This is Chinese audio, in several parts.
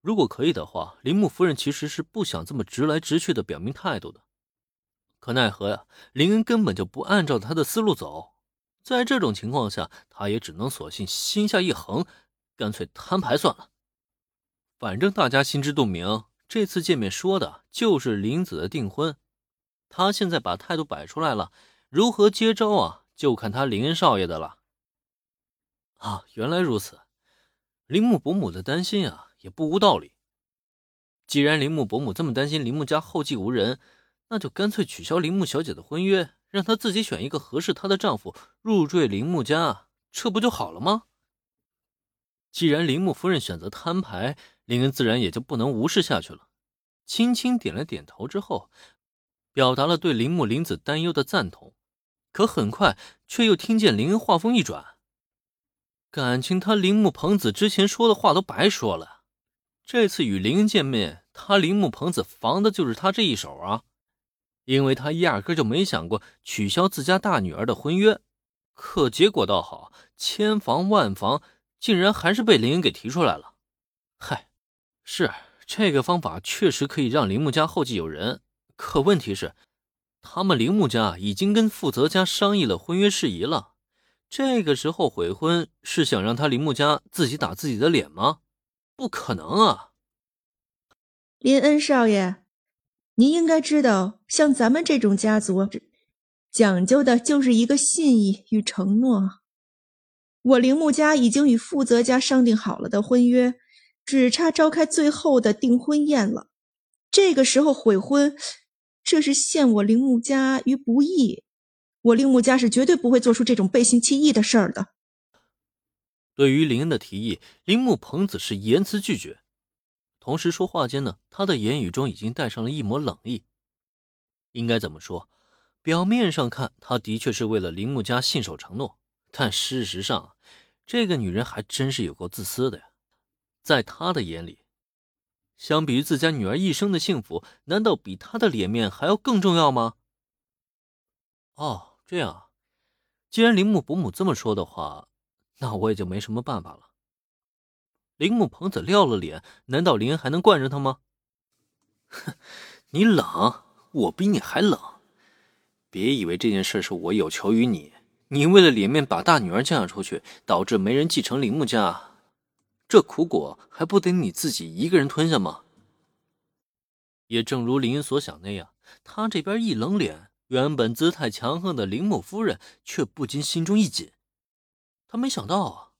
如果可以的话，铃木夫人其实是不想这么直来直去的表明态度的。可奈何呀，林恩根本就不按照他的思路走。在这种情况下，他也只能索性心下一横，干脆摊牌算了。反正大家心知肚明，这次见面说的就是林子的订婚。他现在把态度摆出来了，如何接招啊？就看他林恩少爷的了。啊，原来如此，铃木伯母的担心啊。也不无道理。既然铃木伯母这么担心铃木家后继无人，那就干脆取消铃木小姐的婚约，让她自己选一个合适她的丈夫入赘铃木家，这不就好了吗？既然铃木夫人选择摊牌，林恩自然也就不能无视下去了。轻轻点了点头之后，表达了对铃木林子担忧的赞同。可很快，却又听见林恩话锋一转：“感情他铃木朋子之前说的话都白说了。”这次与林恩见面，他铃木朋子防的就是他这一手啊，因为他压根就没想过取消自家大女儿的婚约，可结果倒好，千防万防，竟然还是被林恩给提出来了。嗨，是这个方法确实可以让铃木家后继有人，可问题是，他们铃木家已经跟富泽家商议了婚约事宜了，这个时候悔婚是想让他铃木家自己打自己的脸吗？不可能啊！林恩少爷，您应该知道，像咱们这种家族，讲究的就是一个信义与承诺。我铃木家已经与富泽家商定好了的婚约，只差召开最后的订婚宴了。这个时候悔婚，这是陷我铃木家于不义。我铃木家是绝对不会做出这种背信弃义的事儿的。对于林恩的提议，铃木朋子是严词拒绝。同时说话间呢，他的言语中已经带上了一抹冷意。应该怎么说？表面上看，他的确是为了铃木家信守承诺，但事实上，这个女人还真是有够自私的呀。在他的眼里，相比于自家女儿一生的幸福，难道比他的脸面还要更重要吗？哦，这样，既然铃木伯母这么说的话。那我也就没什么办法了。铃木朋子撂了脸，难道林恩还能惯着他吗？哼，你冷，我比你还冷。别以为这件事是我有求于你，你为了脸面把大女儿嫁出去，导致没人继承铃木家，这苦果还不得你自己一个人吞下吗？也正如林恩所想那样，他这边一冷脸，原本姿态强横的铃木夫人却不禁心中一紧。他没想到啊，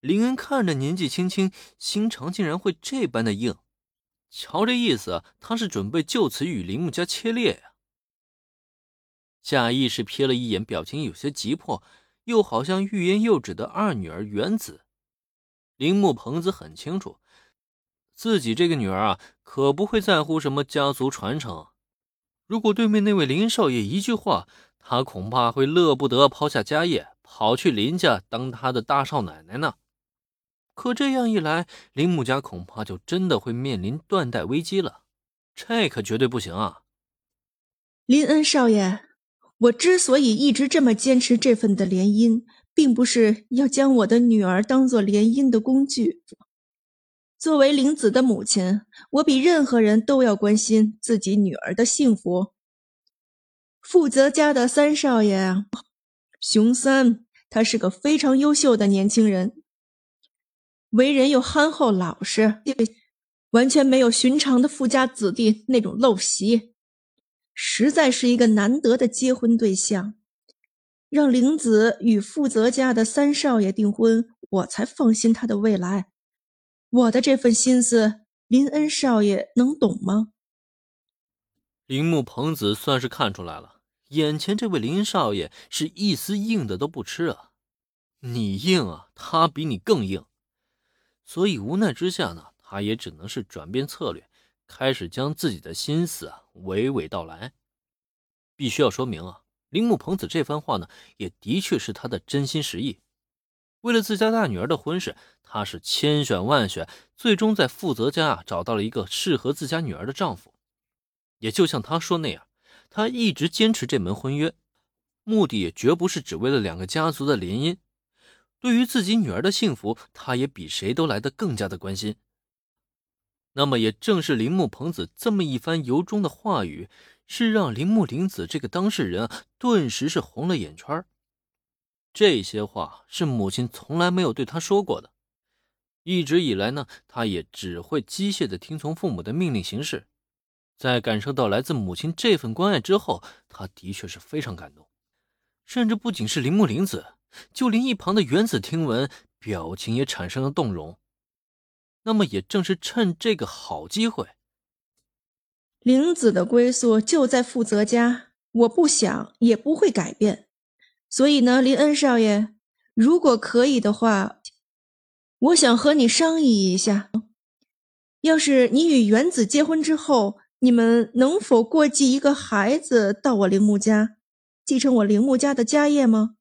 林恩看着年纪轻轻，心肠竟然会这般的硬。瞧这意思，他是准备就此与铃木家切裂呀。下意识瞥了一眼，表情有些急迫，又好像欲言又止的二女儿原子。铃木朋子很清楚，自己这个女儿啊，可不会在乎什么家族传承。如果对面那位林少爷一句话，他恐怕会乐不得抛下家业。跑去林家当他的大少奶奶呢？可这样一来，林木家恐怕就真的会面临断代危机了，这可绝对不行啊！林恩少爷，我之所以一直这么坚持这份的联姻，并不是要将我的女儿当做联姻的工具。作为林子的母亲，我比任何人都要关心自己女儿的幸福。富泽家的三少爷。熊三，他是个非常优秀的年轻人，为人又憨厚老实，完全没有寻常的富家子弟那种陋习，实在是一个难得的结婚对象。让玲子与富泽家的三少爷订婚，我才放心他的未来。我的这份心思，林恩少爷能懂吗？铃木朋子算是看出来了。眼前这位林少爷是一丝硬的都不吃啊！你硬啊，他比你更硬，所以无奈之下呢，他也只能是转变策略，开始将自己的心思啊娓娓道来。必须要说明啊，铃木朋子这番话呢，也的确是他的真心实意。为了自家大女儿的婚事，他是千选万选，最终在富泽家啊找到了一个适合自家女儿的丈夫。也就像他说那样。他一直坚持这门婚约，目的也绝不是只为了两个家族的联姻。对于自己女儿的幸福，他也比谁都来得更加的关心。那么也正是铃木朋子这么一番由衷的话语，是让铃木玲子这个当事人顿时是红了眼圈。这些话是母亲从来没有对他说过的。一直以来呢，他也只会机械的听从父母的命令行事。在感受到来自母亲这份关爱之后，他的确是非常感动。甚至不仅是铃木玲子，就连一旁的原子听闻，表情也产生了动容。那么，也正是趁这个好机会，玲子的归宿就在负泽家，我不想也不会改变。所以呢，林恩少爷，如果可以的话。我想和你商议一下，要是你与原子结婚之后，你们能否过继一个孩子到我铃木家，继承我铃木家的家业吗？